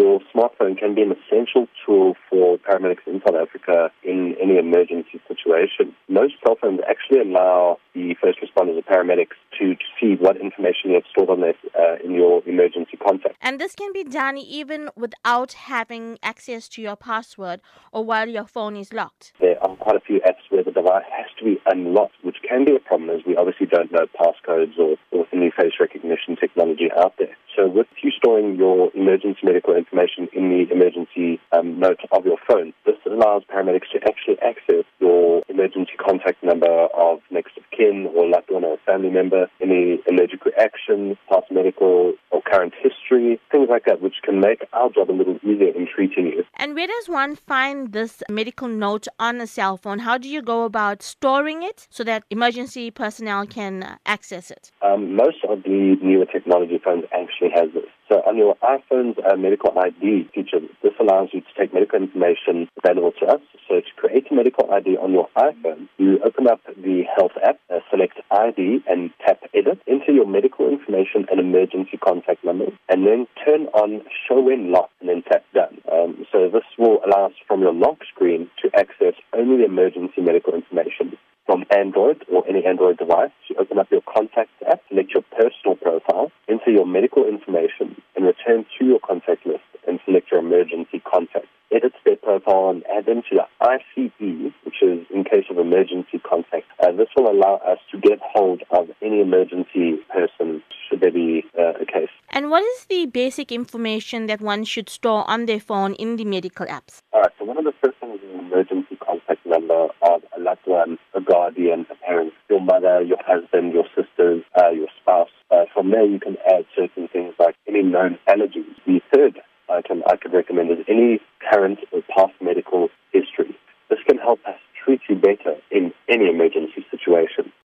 Your smartphone can be an essential tool for paramedics in South Africa in any emergency situation. Most cell phones actually allow the first responders or paramedics to, to see what information you have stored on this uh, in your emergency contact. And this can be done even without having access to your password or while your phone is locked. There are quite a few apps where the device has to be unlocked, which can be a problem as we obviously don't know passcodes or, or any face recognition technology out there. So with you storing your emergency medical information in the emergency um, note of your phone, this allows paramedics to actually access your emergency contact number of next of kin or loved one or family member, any allergic reaction, past medical or current history, things like that, which can make our job a little easier in treating you. And where does one find this medical note on a cell phone? How do you go about storing it so that emergency personnel can access it? Um, most of the newer technology phones actually has this. So on your iPhone's uh, medical ID feature, this allows you to take medical information available to us. So to create a medical ID on your iPhone, you open up the Health app, uh, select ID and tap Edit, enter your medical information and emergency contact number, and then turn on Show When Locked and then tap Done. Um, so this will allow us from your lock screen to access only the emergency medical information from Android or any Android device. You open up your Contacts app, select your enter your medical information, and return to your contact list and select your emergency contact. Edit their profile and add them to the ICE, which is in case of emergency contact. Uh, this will allow us to get hold of any emergency person should there be uh, a case. And what is the basic information that one should store on their phone in the medical apps? All right, so one of the first things is an emergency contact number of a loved one, a guardian, a parent, your mother, your husband, your sisters, uh, your spouse. From there, you can add certain things like any known allergies. The third item I could recommend is any current or past medical history. This can help us treat you better in any emergency situation.